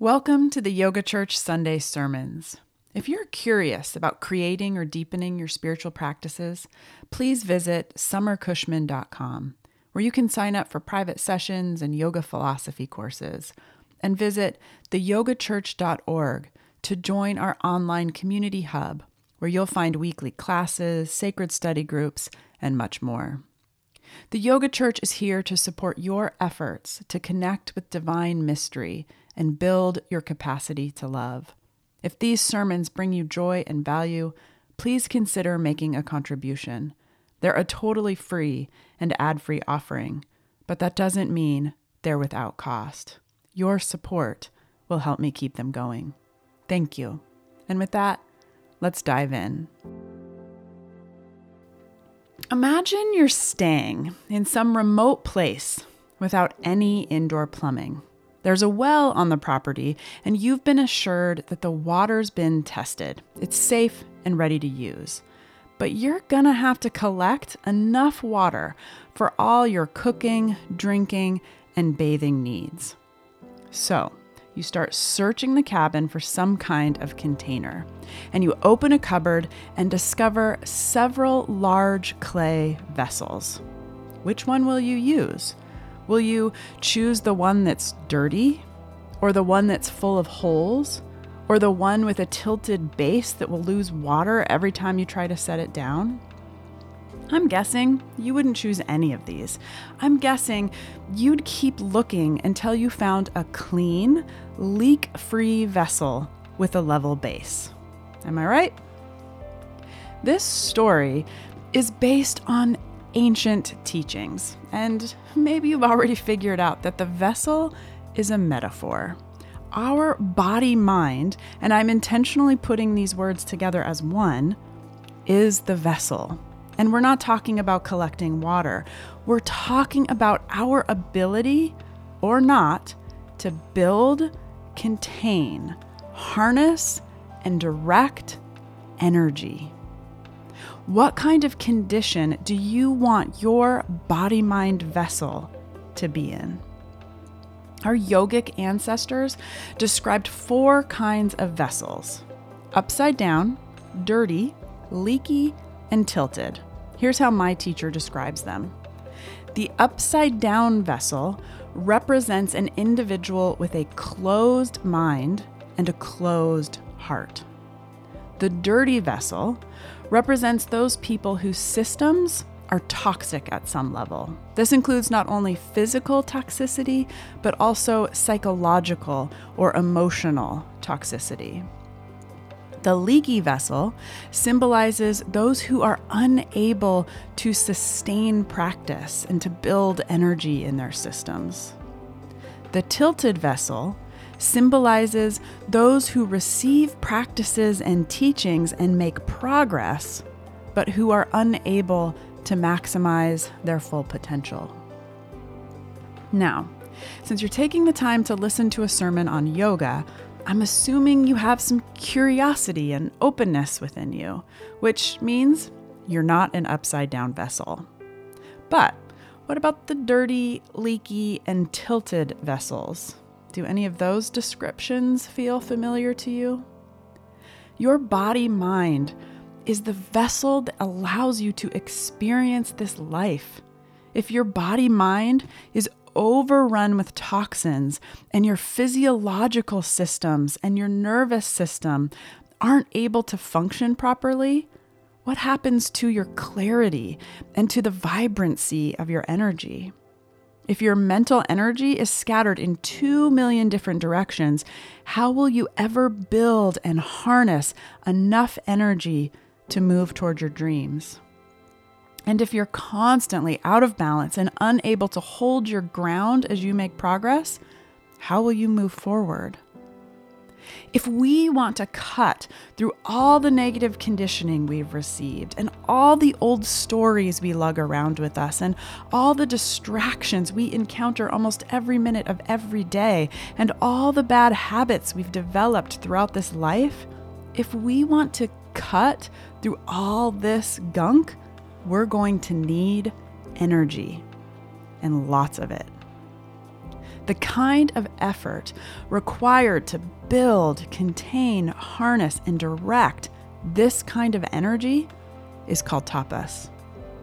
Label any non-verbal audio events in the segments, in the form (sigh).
Welcome to the Yoga Church Sunday Sermons. If you're curious about creating or deepening your spiritual practices, please visit summercushman.com, where you can sign up for private sessions and yoga philosophy courses, and visit theyogachurch.org to join our online community hub, where you'll find weekly classes, sacred study groups, and much more. The Yoga Church is here to support your efforts to connect with divine mystery and build your capacity to love. If these sermons bring you joy and value, please consider making a contribution. They're a totally free and ad free offering, but that doesn't mean they're without cost. Your support will help me keep them going. Thank you. And with that, let's dive in. Imagine you're staying in some remote place without any indoor plumbing. There's a well on the property, and you've been assured that the water's been tested. It's safe and ready to use. But you're gonna have to collect enough water for all your cooking, drinking, and bathing needs. So, you start searching the cabin for some kind of container. And you open a cupboard and discover several large clay vessels. Which one will you use? Will you choose the one that's dirty? Or the one that's full of holes? Or the one with a tilted base that will lose water every time you try to set it down? I'm guessing you wouldn't choose any of these. I'm guessing you'd keep looking until you found a clean, leak free vessel with a level base. Am I right? This story is based on ancient teachings. And maybe you've already figured out that the vessel is a metaphor. Our body mind, and I'm intentionally putting these words together as one, is the vessel. And we're not talking about collecting water. We're talking about our ability or not to build, contain, harness, and direct energy. What kind of condition do you want your body mind vessel to be in? Our yogic ancestors described four kinds of vessels upside down, dirty, leaky, and tilted. Here's how my teacher describes them. The upside down vessel represents an individual with a closed mind and a closed heart. The dirty vessel represents those people whose systems are toxic at some level. This includes not only physical toxicity, but also psychological or emotional toxicity. The leaky vessel symbolizes those who are unable to sustain practice and to build energy in their systems. The tilted vessel symbolizes those who receive practices and teachings and make progress, but who are unable to maximize their full potential. Now, since you're taking the time to listen to a sermon on yoga, I'm assuming you have some curiosity and openness within you, which means you're not an upside down vessel. But what about the dirty, leaky, and tilted vessels? Do any of those descriptions feel familiar to you? Your body mind is the vessel that allows you to experience this life. If your body mind is overrun with toxins and your physiological systems and your nervous system aren't able to function properly, what happens to your clarity and to the vibrancy of your energy? If your mental energy is scattered in two million different directions, how will you ever build and harness enough energy to move toward your dreams? And if you're constantly out of balance and unable to hold your ground as you make progress, how will you move forward? If we want to cut through all the negative conditioning we've received and all the old stories we lug around with us and all the distractions we encounter almost every minute of every day and all the bad habits we've developed throughout this life, if we want to cut through all this gunk, we're going to need energy and lots of it. The kind of effort required to build, contain, harness, and direct this kind of energy is called tapas.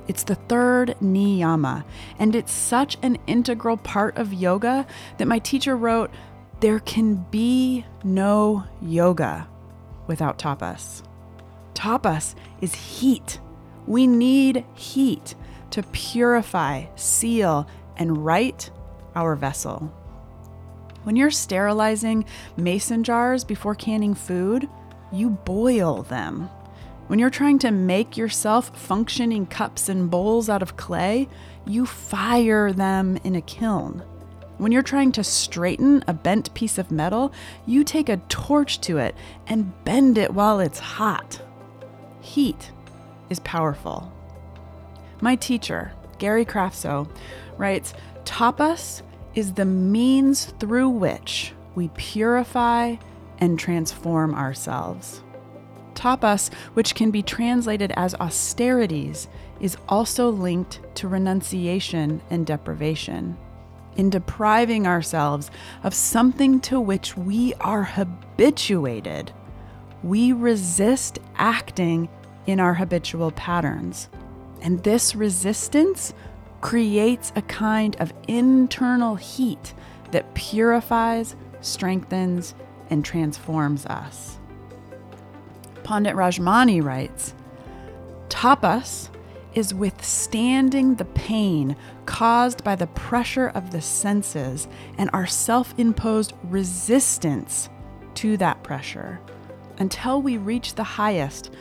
It's the third niyama, and it's such an integral part of yoga that my teacher wrote there can be no yoga without tapas. Tapas is heat. We need heat to purify, seal, and right our vessel. When you're sterilizing mason jars before canning food, you boil them. When you're trying to make yourself functioning cups and bowls out of clay, you fire them in a kiln. When you're trying to straighten a bent piece of metal, you take a torch to it and bend it while it's hot. Heat is powerful. My teacher, Gary Kraftsow, writes Tapas is the means through which we purify and transform ourselves. Tapas, which can be translated as austerities, is also linked to renunciation and deprivation in depriving ourselves of something to which we are habituated, we resist acting in our habitual patterns. And this resistance creates a kind of internal heat that purifies, strengthens, and transforms us. Pandit Rajmani writes Tapas is withstanding the pain caused by the pressure of the senses and our self imposed resistance to that pressure. Until we reach the highest,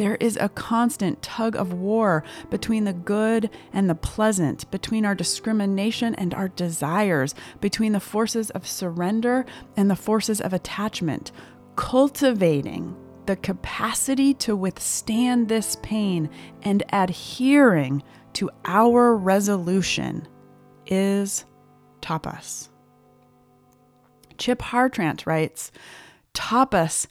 there is a constant tug of war between the good and the pleasant, between our discrimination and our desires, between the forces of surrender and the forces of attachment, cultivating the capacity to withstand this pain and adhering to our resolution is tapas. Chip Hartranft writes Tapas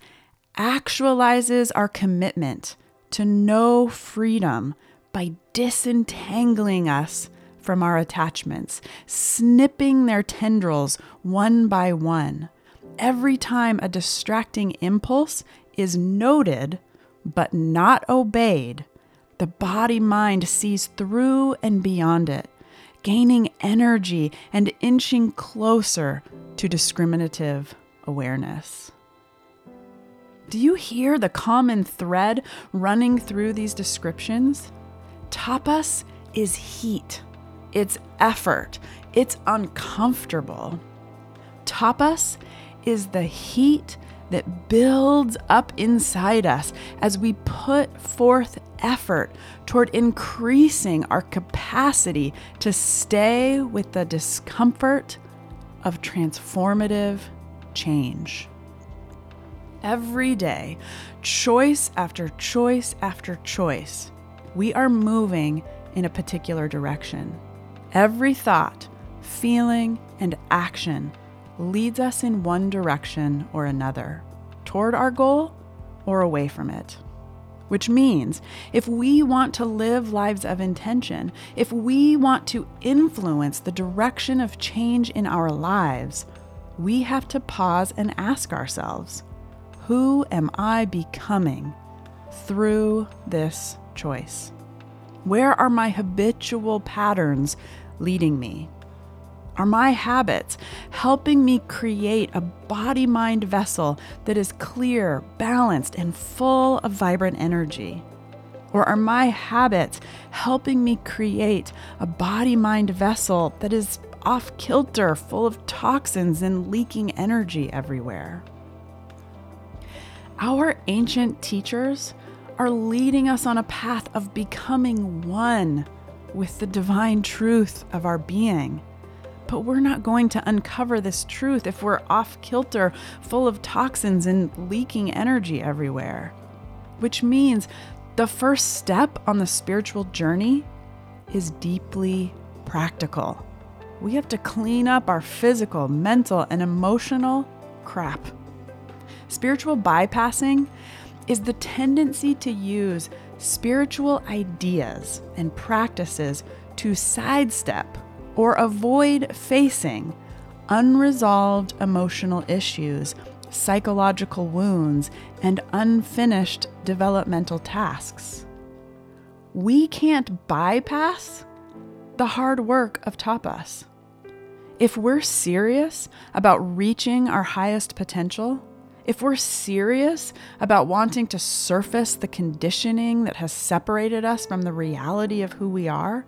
actualizes our commitment to know freedom by disentangling us from our attachments, snipping their tendrils one by one. Every time a distracting impulse is noted but not obeyed, the body mind sees through and beyond it, gaining energy and inching closer to discriminative awareness. Do you hear the common thread running through these descriptions? Tapas is heat, it's effort, it's uncomfortable. Tapas is the heat that builds up inside us as we put forth effort toward increasing our capacity to stay with the discomfort of transformative change. Every day, choice after choice after choice, we are moving in a particular direction. Every thought, feeling, and action leads us in one direction or another, toward our goal or away from it. Which means if we want to live lives of intention, if we want to influence the direction of change in our lives, we have to pause and ask ourselves who am I becoming through this choice? Where are my habitual patterns leading me? Are my habits helping me create a body mind vessel that is clear, balanced, and full of vibrant energy? Or are my habits helping me create a body mind vessel that is off kilter, full of toxins and leaking energy everywhere? Our ancient teachers are leading us on a path of becoming one with the divine truth of our being. But we're not going to uncover this truth if we're off kilter, full of toxins and leaking energy everywhere. Which means the first step on the spiritual journey is deeply practical. We have to clean up our physical, mental, and emotional crap. Spiritual bypassing is the tendency to use spiritual ideas and practices to sidestep or avoid facing unresolved emotional issues, psychological wounds, and unfinished developmental tasks. We can't bypass the hard work of tapas. If we're serious about reaching our highest potential, if we're serious about wanting to surface the conditioning that has separated us from the reality of who we are,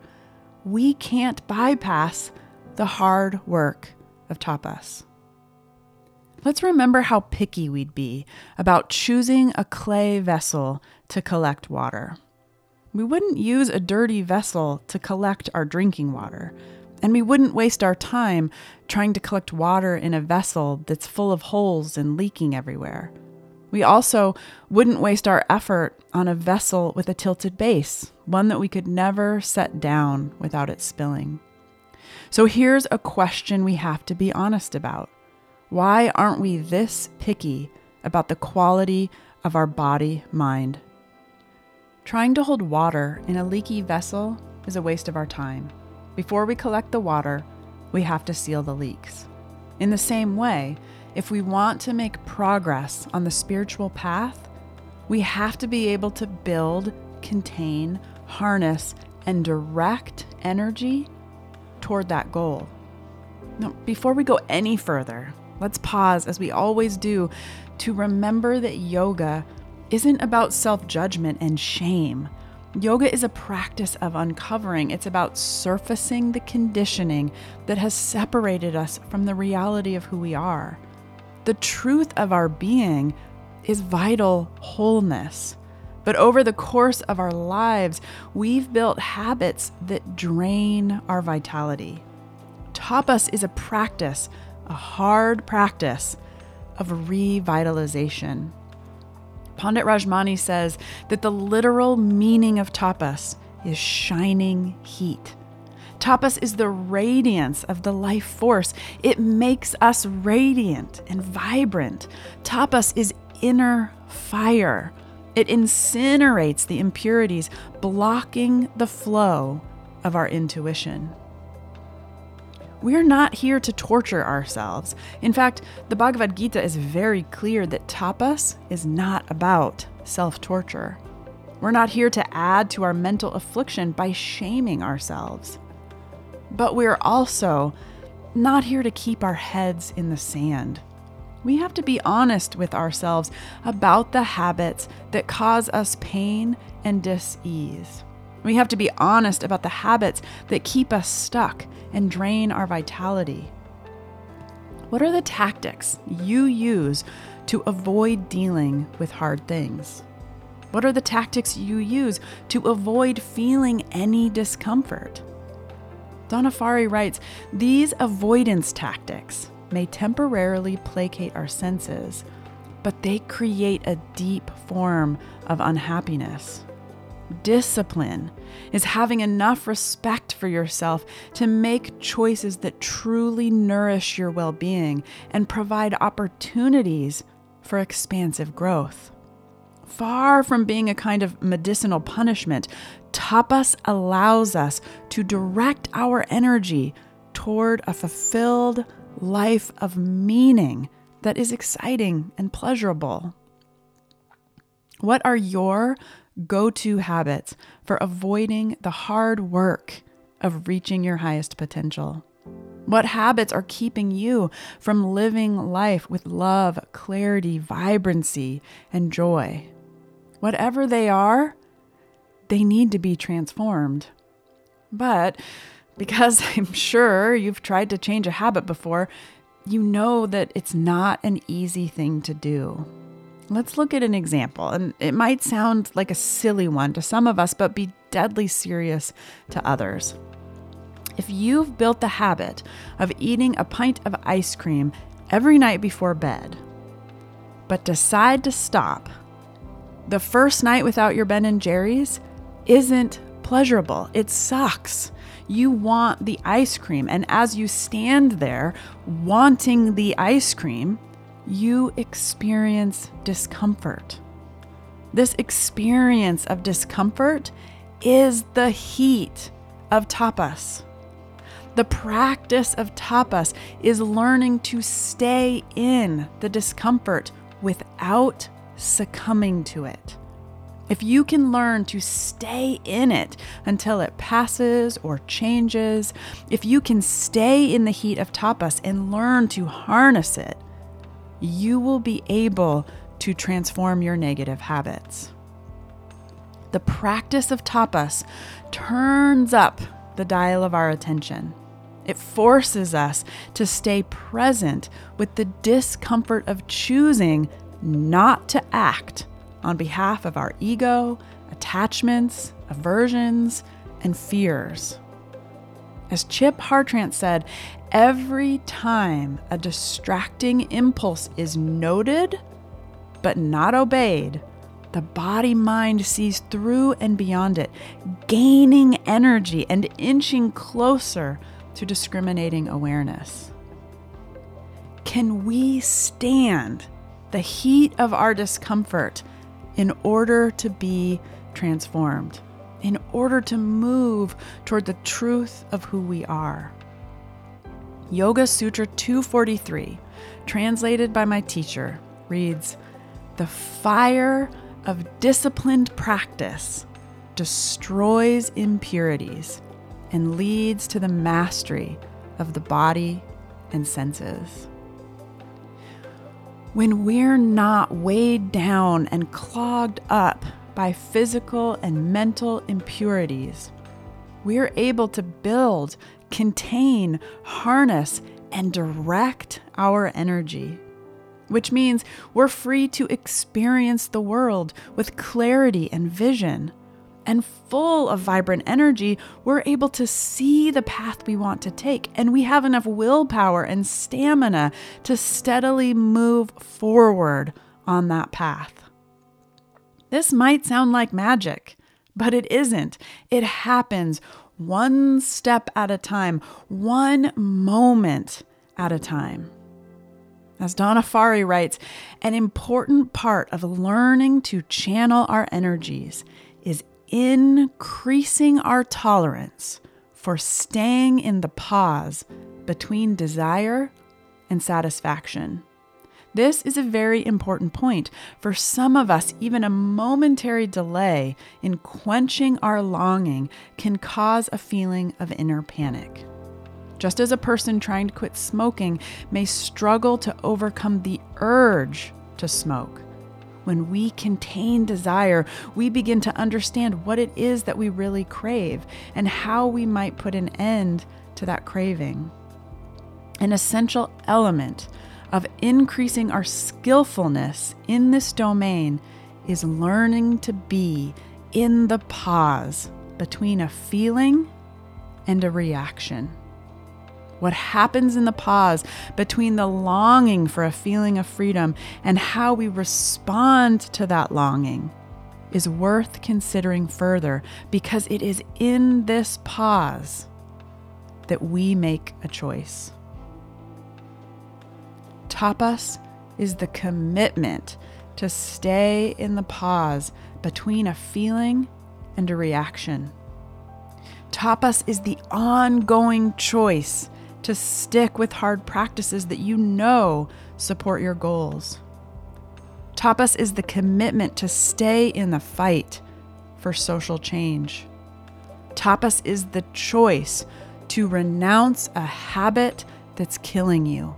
we can't bypass the hard work of tapas. Let's remember how picky we'd be about choosing a clay vessel to collect water. We wouldn't use a dirty vessel to collect our drinking water, and we wouldn't waste our time trying to collect water in a vessel that's full of holes and leaking everywhere. We also wouldn't waste our effort on a vessel with a tilted base, one that we could never set down without it spilling. So here's a question we have to be honest about Why aren't we this picky about the quality of our body mind? Trying to hold water in a leaky vessel is a waste of our time. Before we collect the water, we have to seal the leaks. In the same way, if we want to make progress on the spiritual path, we have to be able to build, contain, harness, and direct energy toward that goal. Now, before we go any further, let's pause, as we always do, to remember that yoga isn't about self judgment and shame Yoga is a practice of uncovering. It's about surfacing the conditioning that has separated us from the reality of who we are. The truth of our being is vital wholeness. But over the course of our lives, we've built habits that drain our vitality. Tapas is a practice, a hard practice of revitalization. Pandit Rajmani says that the literal meaning of tapas is shining heat. Tapas is the radiance of the life force. It makes us radiant and vibrant. Tapas is inner fire. It incinerates the impurities, blocking the flow of our intuition. We're not here to torture ourselves. In fact, the Bhagavad Gita is very clear that tapas is not about self torture. We're not here to add to our mental affliction by shaming ourselves. But we're also not here to keep our heads in the sand. We have to be honest with ourselves about the habits that cause us pain and dis ease. We have to be honest about the habits that keep us stuck and drain our vitality. What are the tactics you use to avoid dealing with hard things? What are the tactics you use to avoid feeling any discomfort? Donna Farhi writes These avoidance tactics may temporarily placate our senses, but they create a deep form of unhappiness. Discipline is having enough respect for yourself to make choices that truly nourish your well being and provide opportunities for expansive growth. Far from being a kind of medicinal punishment, tapas allows us to direct our energy toward a fulfilled life of meaning that is exciting and pleasurable. What are your go to habits for avoiding the hard work of reaching your highest potential? What habits are keeping you from living life with love, clarity, vibrancy, and joy? Whatever they are, they need to be transformed. But because (laughs) I'm sure you've tried to change a habit before, you know that it's not an easy thing to do. Let's look at an example, and it might sound like a silly one to some of us, but be deadly serious to others. If you've built the habit of eating a pint of ice cream every night before bed, but decide to stop, the first night without your Ben and Jerry's isn't pleasurable. It sucks. You want the ice cream, and as you stand there wanting the ice cream, you experience discomfort. This experience of discomfort is the heat of tapas. The practice of tapas is learning to stay in the discomfort without succumbing to it. If you can learn to stay in it until it passes or changes, if you can stay in the heat of tapas and learn to harness it, you will be able to transform your negative habits. The practice of tapas turns up the dial of our attention. It forces us to stay present with the discomfort of choosing not to act on behalf of our ego, attachments, aversions, and fears. As Chip Hartranft said, every time a distracting impulse is noted but not obeyed, the body mind sees through and beyond it, gaining energy and inching closer to discriminating awareness. Can we stand the heat of our discomfort in order to be transformed, in order to move toward the truth of who we are. Yoga Sutra 243, translated by my teacher, reads The fire of disciplined practice destroys impurities and leads to the mastery of the body and senses when we're not weighed down and clogged up by physical and mental impurities, we're able to build, contain, harness, and direct our energy. Which means we're free to experience the world with clarity and vision and full of vibrant energy, we're able to see the path we want to take. And we have enough willpower and stamina to steadily move forward on that path. This might sound like magic, but it isn't. It happens one step at a time, one moment at a time. As Donna Farhi writes, an important part of learning to channel our energies is increasing our tolerance for staying in the pause between desire and satisfaction. This is a very important point. For some of us, even a momentary delay in quenching our longing can cause a feeling of inner panic. Just as a person trying to quit smoking may struggle to overcome the urge to smoke, when we contain desire, we begin to understand what it is that we really crave and how we might put an end to that craving. An essential element of increasing our skillfulness in this domain is learning to be in the pause between a feeling and a reaction what happens in the pause between the longing for a feeling of freedom and how we respond to that longing is worth considering further because it is in this pause that we make a choice. Tapas is the commitment to stay in the pause between a feeling and a reaction. Tapas is the ongoing choice to stick with hard practices that you know support your goals. Tapas is the commitment to stay in the fight for social change. Tapas is the choice to renounce a habit that's killing you.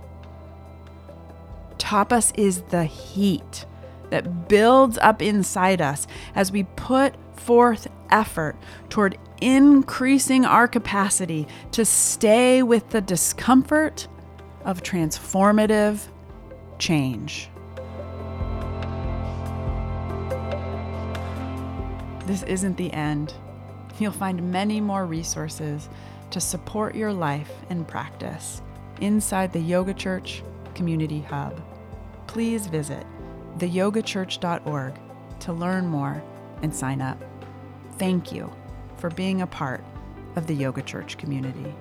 Tapas is the heat that builds up inside us as we put forth effort toward increasing our capacity to stay with the discomfort of transformative change. This isn't the end. You'll find many more resources to support your life and practice inside the Yoga Church Community Hub. Please visit theyogachurch.org to learn more and sign up. Thank you for being a part of the Yoga Church community.